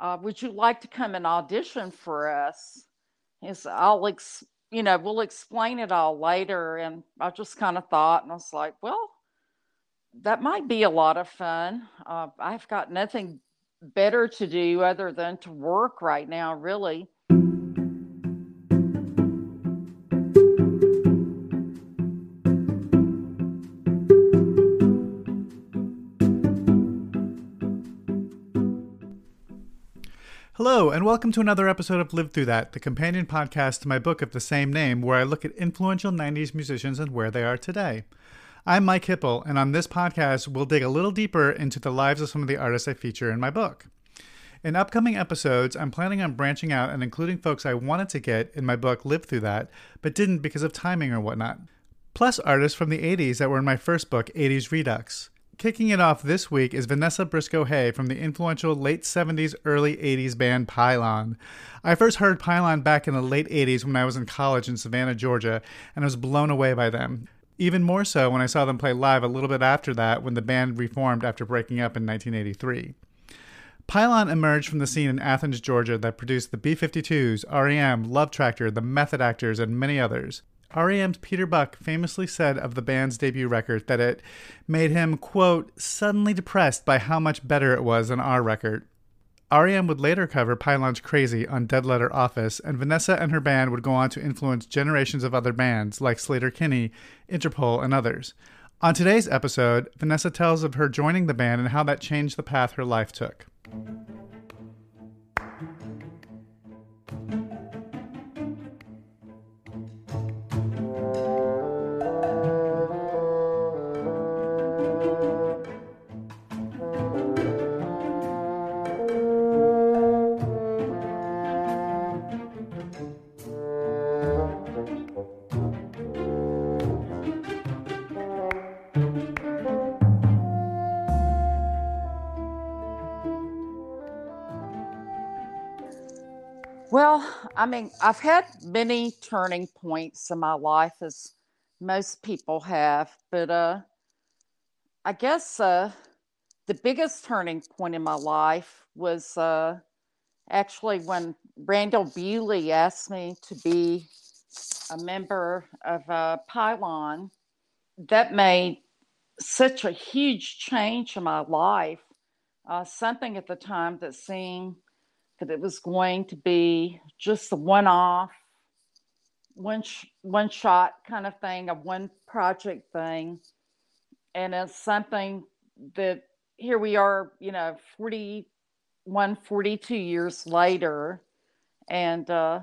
uh, would you like to come and audition for us? Said, I'll, ex- you know, we'll explain it all later. And I just kind of thought, and I was like, well, that might be a lot of fun. Uh, I've got nothing better to do other than to work right now, really. Hello, and welcome to another episode of Live Through That, the companion podcast to my book of the same name, where I look at influential 90s musicians and where they are today. I'm Mike Hipple, and on this podcast, we'll dig a little deeper into the lives of some of the artists I feature in my book. In upcoming episodes, I'm planning on branching out and including folks I wanted to get in my book Live Through That, but didn't because of timing or whatnot. Plus, artists from the 80s that were in my first book, 80s Redux. Kicking it off this week is Vanessa Briscoe Hay from the influential late 70s, early 80s band Pylon. I first heard Pylon back in the late 80s when I was in college in Savannah, Georgia, and I was blown away by them. Even more so when I saw them play live a little bit after that when the band reformed after breaking up in 1983. Pylon emerged from the scene in Athens, Georgia that produced the B 52s, REM, Love Tractor, the Method Actors, and many others. REM's Peter Buck famously said of the band's debut record that it made him, quote, suddenly depressed by how much better it was than our record. REM would later cover Pylon's Crazy on Dead Letter Office, and Vanessa and her band would go on to influence generations of other bands like Sleater-Kinney, Interpol, and others. On today's episode, Vanessa tells of her joining the band and how that changed the path her life took. I mean, I've had many turning points in my life, as most people have, but uh, I guess uh, the biggest turning point in my life was uh, actually when Randall Bewley asked me to be a member of uh, Pylon. That made such a huge change in my life. Uh, something at the time that seemed that it was going to be just a one off, one, sh- one shot kind of thing, a one project thing. And it's something that here we are, you know, 41, 42 years later. And uh,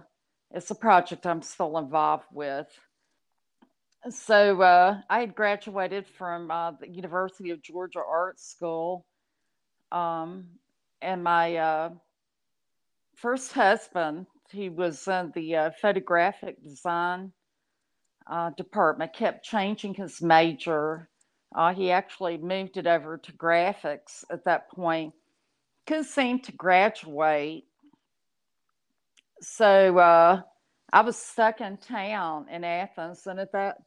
it's a project I'm still involved with. So uh, I had graduated from uh, the University of Georgia Art School. Um, and my uh, first husband, he was in the uh, photographic design uh, department, kept changing his major. Uh, he actually moved it over to graphics at that point. Couldn't seem to graduate. So uh, I was stuck in town in Athens. And at that,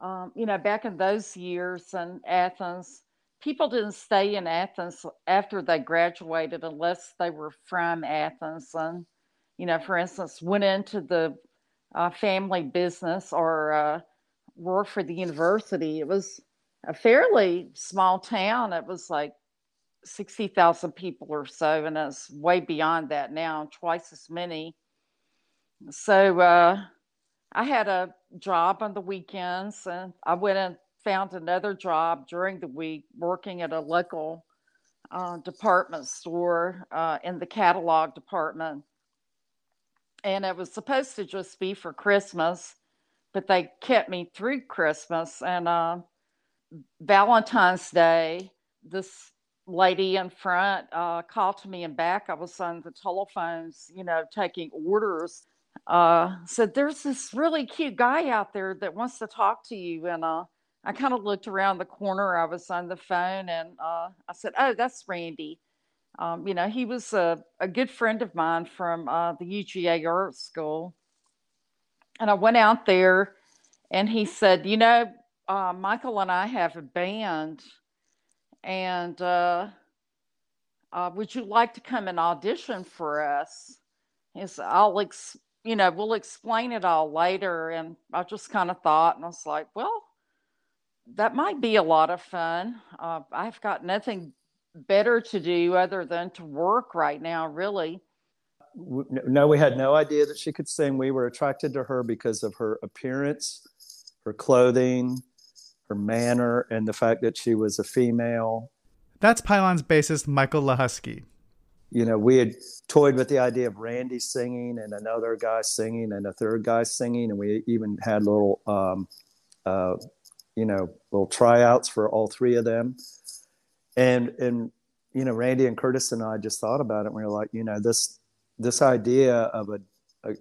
um, you know, back in those years in Athens, people didn't stay in Athens after they graduated unless they were from Athens and, you know, for instance, went into the uh, family business or uh, worked for the university. It was a fairly small town. It was like 60,000 people or so, and it's way beyond that now, twice as many. So uh, I had a job on the weekends, and I went in found another job during the week working at a local uh, department store uh, in the catalog department. And it was supposed to just be for Christmas, but they kept me through Christmas. And uh, Valentine's Day, this lady in front uh, called to me and back. I was on the telephones, you know, taking orders. Uh, said, There's this really cute guy out there that wants to talk to you. And uh, I kind of looked around the corner. I was on the phone and uh, I said, Oh, that's Randy. Um, you know, he was a, a good friend of mine from uh, the UGA Art School. And I went out there and he said, You know, uh, Michael and I have a band and uh, uh, would you like to come and audition for us? He said, I'll, ex- you know, we'll explain it all later. And I just kind of thought, and I was like, well, that might be a lot of fun. Uh, I've got nothing better to do other than to work right now, really. No, we had no idea that she could sing. We were attracted to her because of her appearance, her clothing, her manner, and the fact that she was a female. That's Pylon's bassist, Michael Lachowski. You know, we had toyed with the idea of Randy singing and another guy singing and a third guy singing, and we even had little, um, uh, you know, little tryouts for all three of them. And and you know randy and curtis and i just thought about it and we were like you know this this idea of a, a,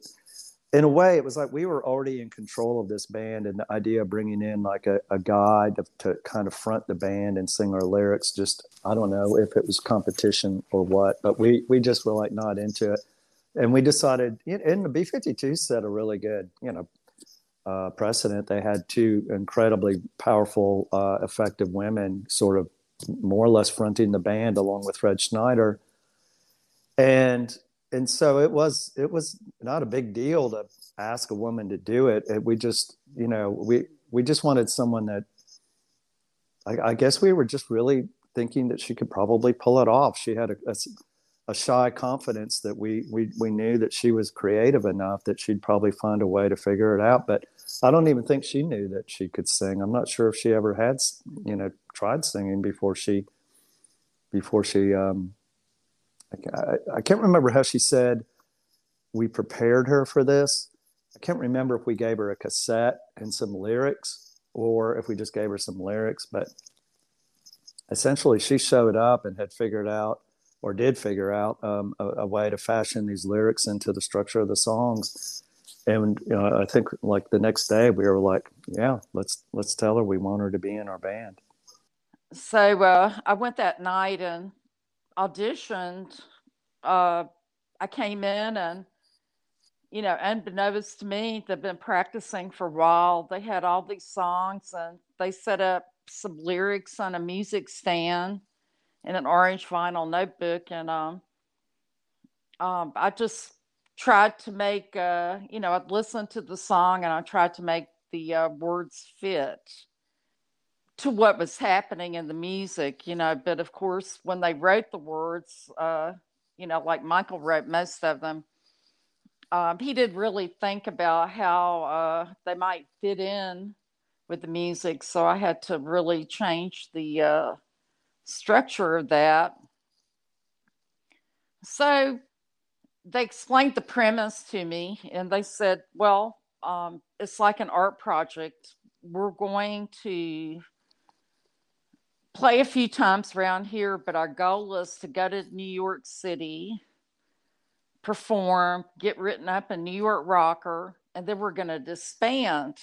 in a way it was like we were already in control of this band and the idea of bringing in like a, a guy to, to kind of front the band and sing our lyrics. Just i don't know if it was competition or what but we we just were like not into it. And we decided and the b-52 set a really good you know uh, precedent they had two incredibly powerful uh, effective women sort of more or less fronting the band along with Fred Schneider. And and so it was it was not a big deal to ask a woman to do it. it we just you know we we just wanted someone that I, I, guess we were just really thinking that she could probably pull it off. She had a, a, a shy confidence that we, we we knew that she was creative enough that she'd probably find a way to figure it out. But I don't even think she knew that she could sing. I'm not sure if she ever had you know tried singing before she before she um, I, I can't remember how she said we prepared her for this. I can't remember if we gave her a cassette and some lyrics or if we just gave her some lyrics, but essentially she showed up and had figured out or did figure out um, a, a, way to fashion these lyrics into the structure of the songs. And you know, I think like the next day we were like, yeah, let's let's tell her we want her to be in our band so uh, I went that night and auditioned. Uh, I came in and, you know, unbeknownst to me, they've been practicing for a while. They had all these songs and they set up some lyrics on a music stand in an orange vinyl notebook. And um, um, I just tried to make, uh, you know, I'd listen to the song and I tried to make the uh, words fit to what was happening in the music, you know. But of course, when they wrote the words, uh, you know, like Michael wrote most of them, um, he did really think about how uh, they might fit in with the music. So I had to really change the uh, structure of that. So they explained the premise to me, and they said, well, um, it's like an art project. We're going to play a few times around here, but our goal is to go to New York City, perform, get written up in New York Rocker, and then we're going to disband.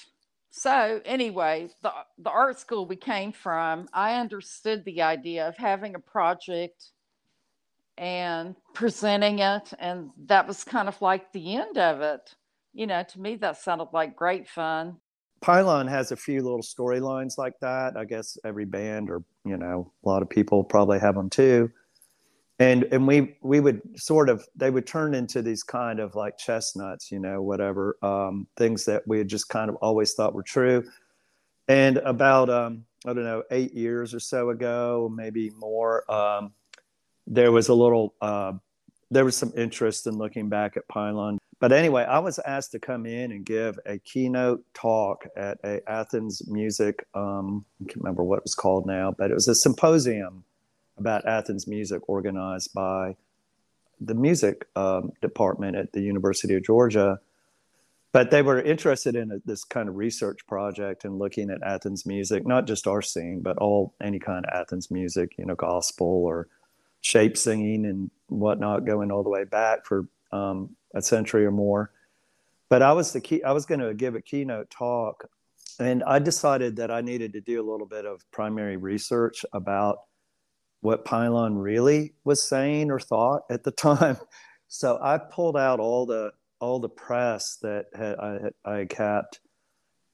So, anyway, the, the art school we came from, I understood the idea of having a project and presenting it. And that was kind of like the end of it. You know, to me, that sounded like great fun. Pylon has a few little storylines like that. I guess every band or you know a lot of people probably have them too. And and we we would sort of they would turn into these kind of like chestnuts, you know, whatever um, things that we had just kind of always thought were true. And about um, I don't know eight years or so ago, maybe more, um, there was a little uh, there was some interest in looking back at Pylon but anyway, I was asked to come in and give a keynote talk at a Athens music. Um, I can't remember what it was called now, but it was a symposium about Athens music organized by the music um, department at the University of Georgia. But they were interested in this kind of research project and looking at Athens music, not just our scene, but all any kind of Athens music, you know, gospel or shape singing and whatnot, going all the way back for um, a century or more. But I was the key. I was going to give a keynote talk, and I decided that I needed to do a little bit of primary research about what Pylon really was saying or thought at the time. So I pulled out all the all the press that had, I, I had kept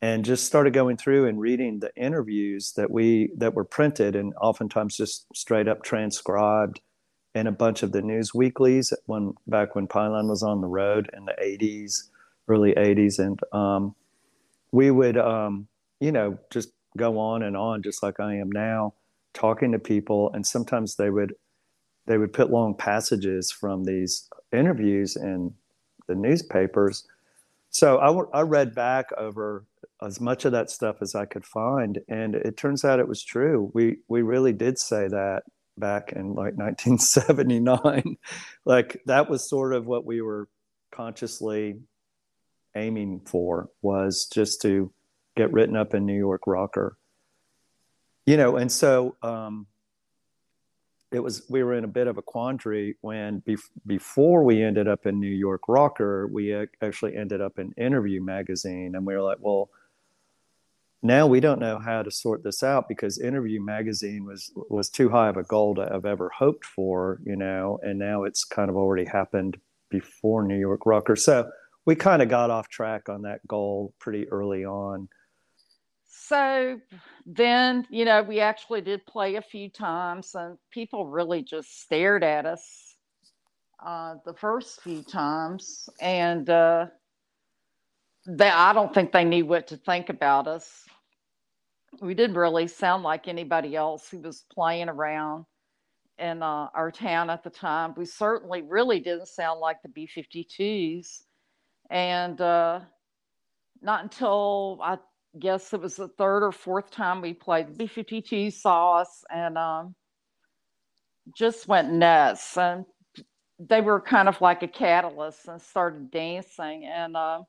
and just started going through and reading the interviews that we that were printed and oftentimes just straight up transcribed and a bunch of the news weeklies when back when Pylon was on the road in the 80s, early 80s. And um, we would, um, you know, just go on and on, just like I am now, talking to people. And sometimes they would, they would put long passages from these interviews in the newspapers. So I, I read back over as much of that stuff as I could find, and it turns out it was true. We we really did say that back in like 1979. like that was sort of what we were consciously aiming for was just to get written up in New York Rocker. You know, and so um, it was we were in a bit of a quandary when bef- before we ended up in New York Rocker, we actually ended up in Interview magazine, and we were like, well now we don't know how to sort this out because interview magazine was was too high of a goal to have ever hoped for you know and now it's kind of already happened before new york rocker. So we kind of got off track on that goal pretty early on so then you know we actually did play a few times and people really just stared at us uh, the first few times and uh, they, I don't think they knew what to think about us we didn't really sound like anybody else who was playing around in uh, our town at the time. We certainly really didn't sound like the B 52s. And uh, not until I guess it was the third or fourth time we played, the B 52s saw us and um, just went nuts. And they were kind of like a catalyst and started dancing. And uh,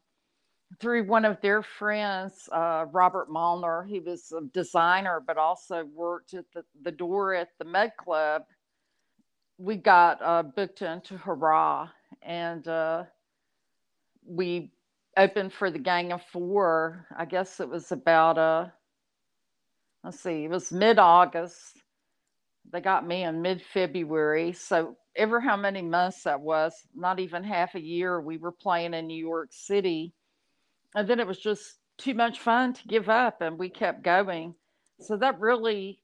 through one of their friends, uh, Robert Malner. He was a designer, but also worked at the, the door at the Mudd Club. We got uh, booked into Hurrah, and uh, we opened for the Gang of Four. I guess it was about uh, let's see, it was mid August. They got me in mid February, so ever how many months that was, not even half a year, we were playing in New York City and then it was just too much fun to give up and we kept going so that really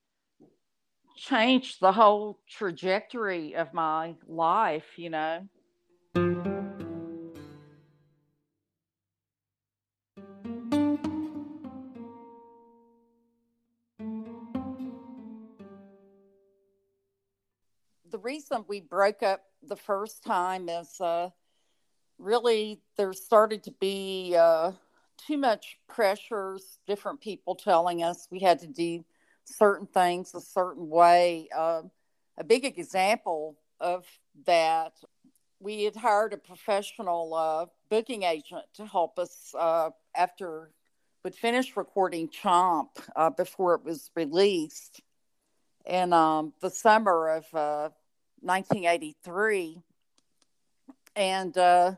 changed the whole trajectory of my life you know the reason we broke up the first time is uh, really there started to be uh, too much pressures, different people telling us we had to do certain things a certain way. Uh, a big example of that, we had hired a professional uh, booking agent to help us uh, after we'd finished recording Chomp uh, before it was released in um, the summer of 1983. Uh, and uh,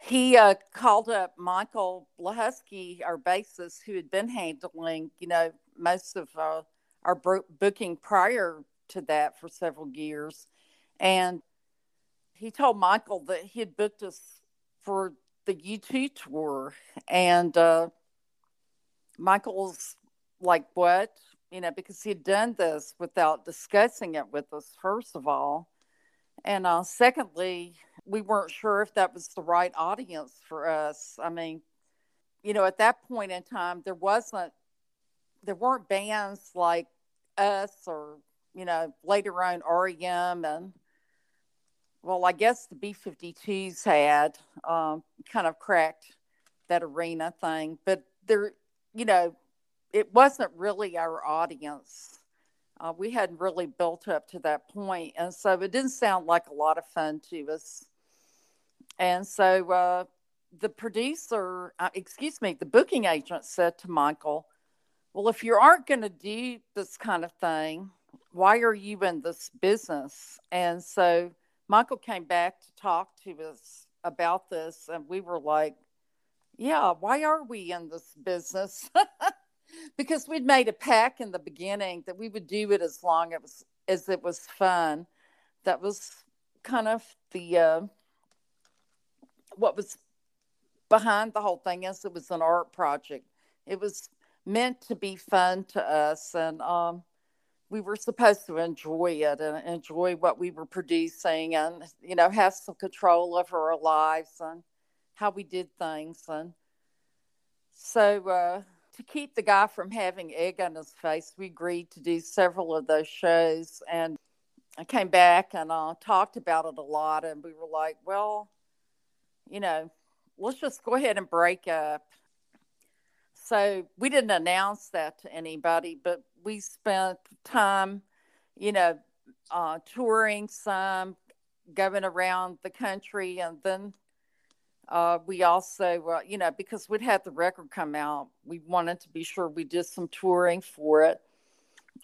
he uh, called up Michael Lachowski, our bassist, who had been handling, you know, most of uh, our bro- booking prior to that for several years. And he told Michael that he had booked us for the U2 tour. And uh, Michael's like, what? You know, because he had done this without discussing it with us, first of all. And uh, secondly, we weren't sure if that was the right audience for us. I mean, you know, at that point in time, there wasn't, there weren't bands like us or, you know, later on REM and, well, I guess the B 52s had um, kind of cracked that arena thing, but there, you know, it wasn't really our audience. Uh, we hadn't really built up to that point, and so it didn't sound like a lot of fun to us. And so uh, the producer, uh, excuse me, the booking agent said to Michael, Well, if you aren't going to do this kind of thing, why are you in this business? And so Michael came back to talk to us about this, and we were like, Yeah, why are we in this business? because we'd made a pact in the beginning that we would do it as long as, as it was fun. That was kind of the uh, what was behind the whole thing is it was an art project. It was meant to be fun to us, and um, we were supposed to enjoy it and enjoy what we were producing and you know have some control over our lives and how we did things and so uh, to keep the guy from having egg on his face we agreed to do several of those shows and i came back and uh, talked about it a lot and we were like well you know let's just go ahead and break up. So we didn't announce that to anybody but we spent time, you know, uh, touring some, going around the country, and then uh, we also, uh, you know, because we'd had the record come out, we wanted to be sure we did some touring for it.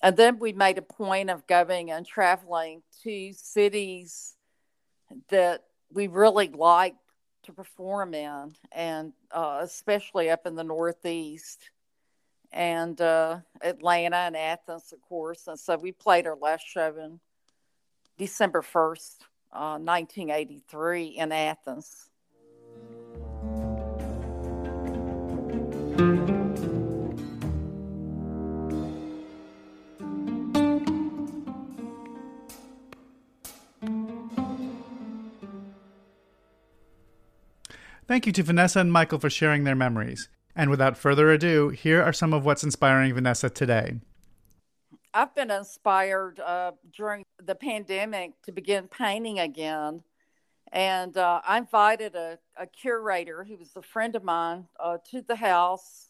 And then we made a point of going and traveling to cities that we really liked to perform in, and uh, especially up in the Northeast and uh, Atlanta and Athens, of course. And so we played our last show in December 1st, uh, 1983, in Athens. Thank you to Vanessa and Michael for sharing their memories. And without further ado, here are some of what's inspiring Vanessa today. I've been inspired uh, during the pandemic to begin painting again. And uh, I invited a, a, curator who was a friend of mine uh, to the house.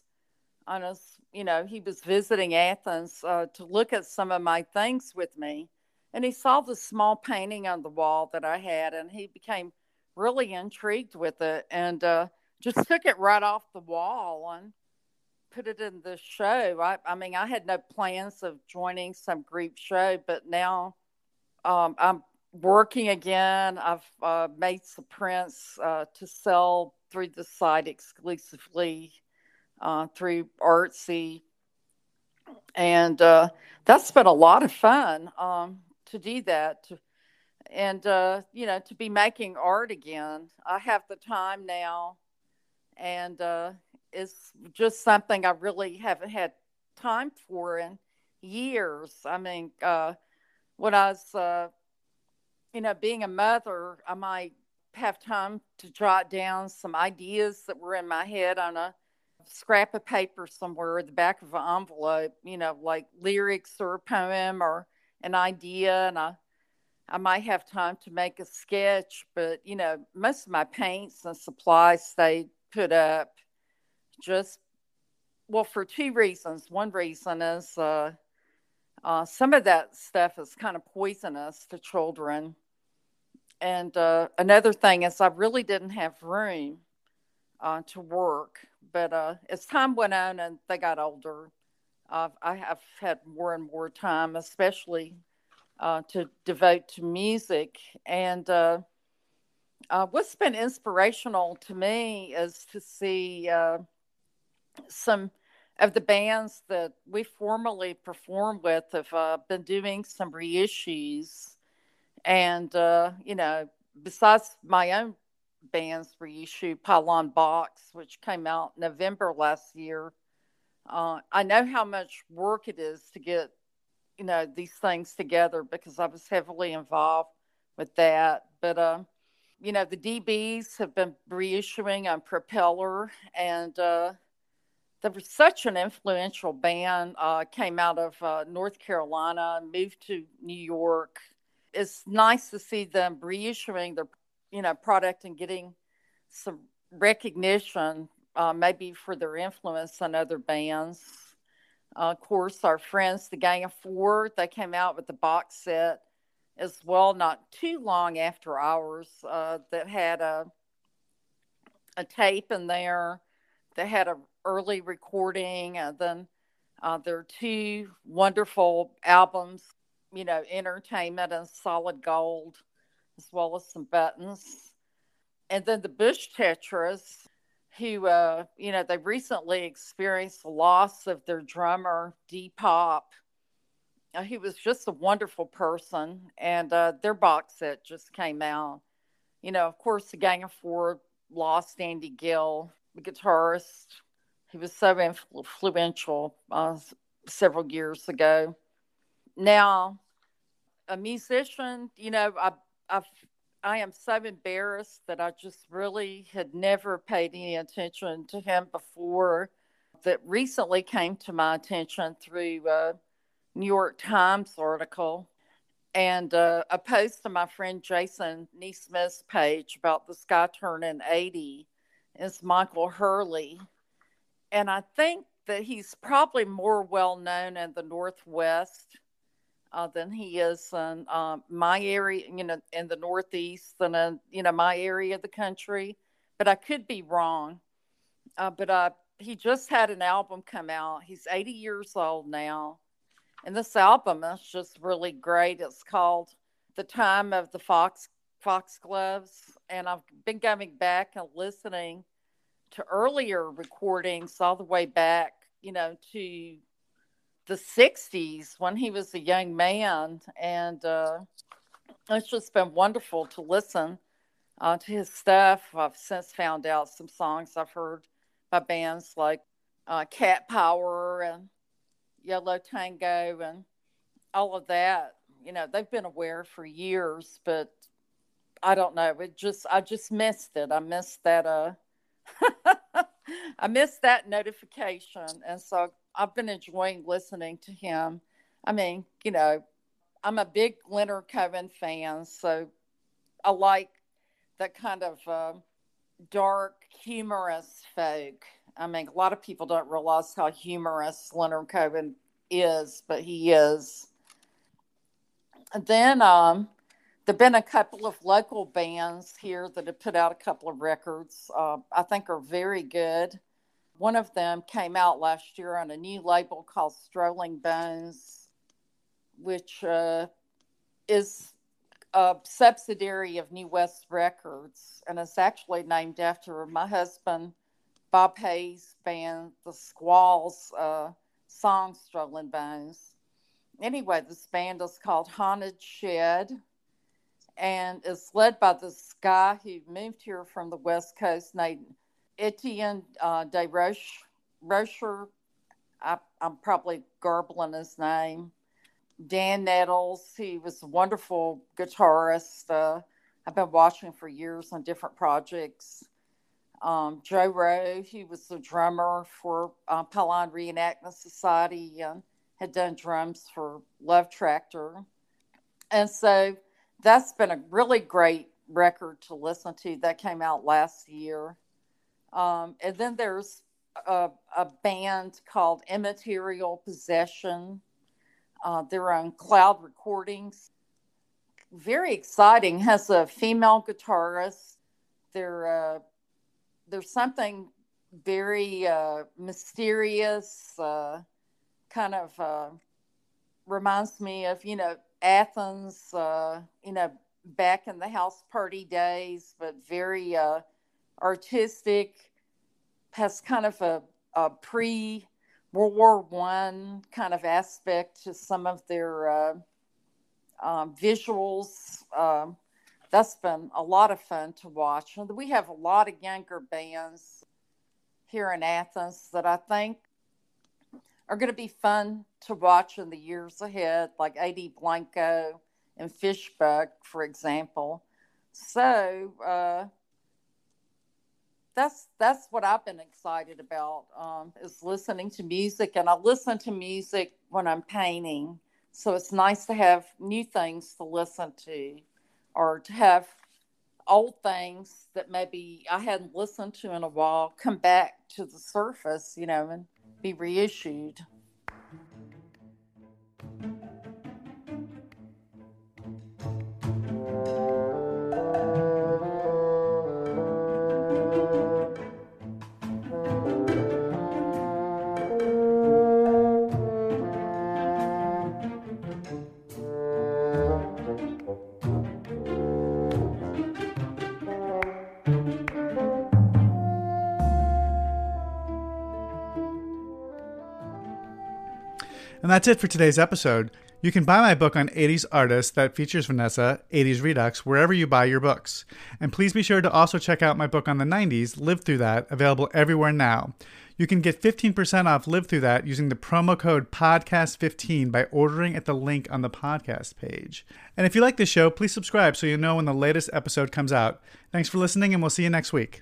On a, you know, he was visiting Athens uh, to look at some of my things with me. And he saw the small painting on the wall that I had, and he became really intrigued with it. And uh, just took it right off the wall and put it in the show. I, I mean, I had no plans of joining some group show, but now um, I'm working again. I've uh, made some prints uh, to sell through the site exclusively uh, through Artsy. And uh, that's been a lot of fun um, to do that. To, and, uh, you know, to be making art again. I have the time now and uh, it's just something I really haven't had time for in years. I mean, uh, when I was, uh, you know, being a mother, I might have time to jot down some ideas that were in my head on a scrap of paper somewhere at the back of an envelope, you know, like lyrics or a poem or an idea. And I, I might have time to make a sketch, but, you know, most of my paints and supplies they put up just well for two reasons. One reason is uh, uh, some of that stuff is kind of poisonous to children, and uh, another thing is I really didn't have room uh, to work. But uh, as time went on and they got older, I have had more and more time, especially uh, to devote to music and uh, what's been inspirational to me is to see uh, some of the bands that we formerly performed with have uh, been doing some reissues. And, uh, you know, besides my own band's reissue, Pylon Box, which came out November last year, uh, I know how much work it is to get, you know, these things together because I was heavily involved with that. But, uh, you know, the dB's have been reissuing on Propeller, and uh, there was such an influential band. Uh, came out of uh, North Carolina, moved to New York. It's nice to see them reissuing their, you know, product and getting some recognition, uh, maybe for their influence on other bands. Uh, of course, our friends, the Gang of Four, they came out with the box set as well, not too long after ours, uh, that had a a tape in there that had an early recording, and then uh, there are two wonderful albums, you know, Entertainment and Solid Gold, as well as some buttons, and then the Bush Tetras, who uh, you know they recently experienced the loss of their drummer Dee Pop uh, he was just a wonderful person, and uh, their box set just came out. You know, of course, the Gang of Four lost Andy Gill, the guitarist. He was so influential uh, several years ago. now, a musician, you know, I, I, I am so embarrassed that I just really had never paid any attention to him before. That recently came to my attention through a New York Times article and uh, a post on my friend Jason NeSmith's page about the sky turning 80 is Michael Hurley. And I think that he's probably more well known in the Northwest uh, than he is in uh, my area, you know, in the Northeast than in, you know, my area of the country. But I could be wrong. Uh, but uh, he just had an album come out. He's 80 years old now. And this album is just really great. It's called The Time of the Fox Foxgloves. And I've been going back and listening to earlier recordings all the way back, you know, to the 60s when he was a young man. And uh, it's just been wonderful to listen uh, to his stuff. I've since found out some songs I've heard by bands like uh, Cat Power and Yo La Tengo and all of that. You know, they've been aware for years, but I don't know. It just I just missed it. I missed that uh I missed that notification. And so I've been enjoying listening to him. I mean, you know, I'm a big Leonard Cohen fan, so I like that kind of uh, dark, humorous folk. I mean, a lot of people don't realize how humorous Leonard Cohen is, but he is. And then um, there've been a couple of local bands here that have put out a couple of records. Uh, I think are very good. One of them came out last year on a new label called Strolling Bones, which uh, is a subsidiary of New West Records, and it's actually named after my husband Bob Hay's band, the Squalls, uh, song Strolling Bones. Anyway, this band is called Haunted Shed and is led by this guy who moved here from the West Coast named Etienne uh, de Roche, Rocher. I, I'm probably garbling his name. Dan Nettles, he was a wonderful guitarist. Uh, I've been watching for years on different projects. Um, Joe Rowe, he was the drummer for uh, Reenactment Society and had done drums for Love Tractor. And so that's been a really great record to listen to. That came out last year. Um, and then there's a, a, band called Immaterial Possession. Uh, they're on Cloud Recordings. Very exciting. Has a female guitarist. They're uh, there's something very uh, mysterious, uh, kind of uh, reminds me of you know Athens, uh, you know back in the house party days, but very artistic. Has kind of a, a pre World War One kind of aspect to some of their uh, um, visuals. Um, that's been a lot of fun to watch. And we have a lot of younger bands here in Athens that I think are going to be fun to watch in the years ahead, like AD Blanco and Fishbuck, for example. So uh, that's that's what I've been excited about um, is listening to music, and I listen to music when I'm painting. So it's nice to have new things to listen to or to have old things that maybe I hadn't listened to in a while come back to the surface, you know, and be reissued. And that's it for today's episode. You can buy my book on 80s artists that features Vanessa, 80s Redux, wherever you buy your books. And please be sure to also check out my book on the 90s, Live Through That, available everywhere now. You can get 15% off Live Through That using the promo code PODCAST15 by ordering at the link on the podcast page. And if you like this show, please subscribe so you know when the latest episode comes out. Thanks for listening, and we'll see you next week.